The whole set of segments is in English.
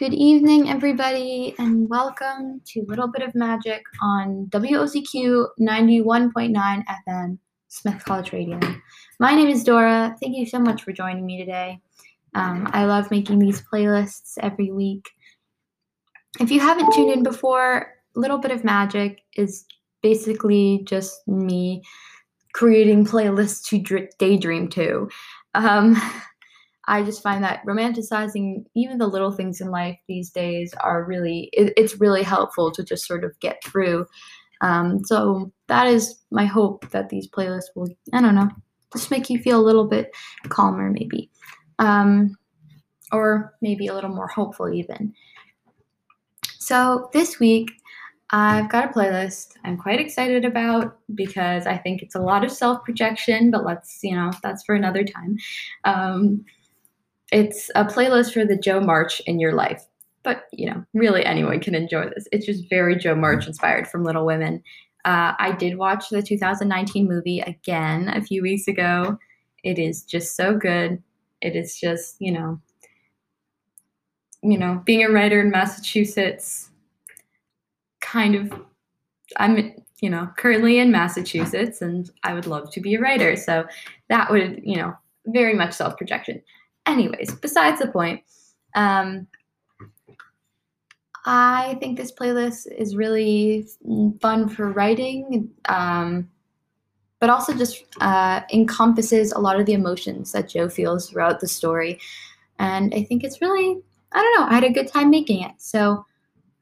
Good evening, everybody, and welcome to Little Bit of Magic on WOZQ 91.9 FM, Smith College Radio. My name is Dora. Thank you so much for joining me today. Um, I love making these playlists every week. If you haven't tuned in before, Little Bit of Magic is basically just me creating playlists to daydream to. Um, I just find that romanticizing even the little things in life these days are really, it, it's really helpful to just sort of get through. Um, so that is my hope that these playlists will, I don't know, just make you feel a little bit calmer, maybe. Um, or maybe a little more hopeful, even. So this week, I've got a playlist I'm quite excited about because I think it's a lot of self projection, but let's, you know, that's for another time. Um, it's a playlist for the Jo March in your life. But, you know, really anyone can enjoy this. It's just very Jo March inspired from Little Women. Uh, I did watch the 2019 movie again a few weeks ago. It is just so good. It is just, you know, you know, being a writer in Massachusetts, kind of, I'm, you know, currently in Massachusetts and I would love to be a writer. So that would, you know, very much self projection. Anyways, besides the point, um, I think this playlist is really fun for writing, um, but also just uh, encompasses a lot of the emotions that Jo feels throughout the story. And I think it's really, I don't know, I had a good time making it. So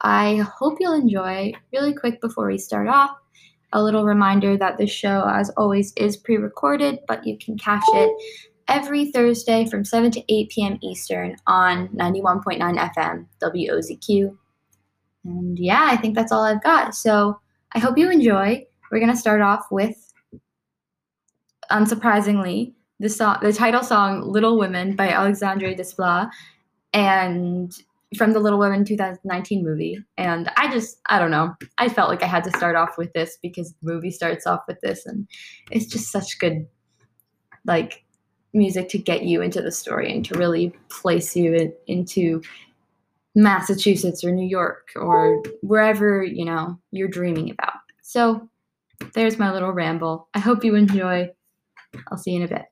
I hope you'll enjoy. Really quick before we start off, a little reminder that the show, as always, is pre recorded, but you can catch it every Thursday from 7 to 8 p.m. Eastern on 91.9 FM, WOZQ. And yeah, I think that's all I've got. So I hope you enjoy. We're going to start off with, unsurprisingly, the, song, the title song Little Women by Alexandre Desplat and from the Little Women 2019 movie. And I just, I don't know. I felt like I had to start off with this because the movie starts off with this. And it's just such good, like, music to get you into the story and to really place you in, into Massachusetts or New York or wherever, you know, you're dreaming about. So there's my little ramble. I hope you enjoy. I'll see you in a bit.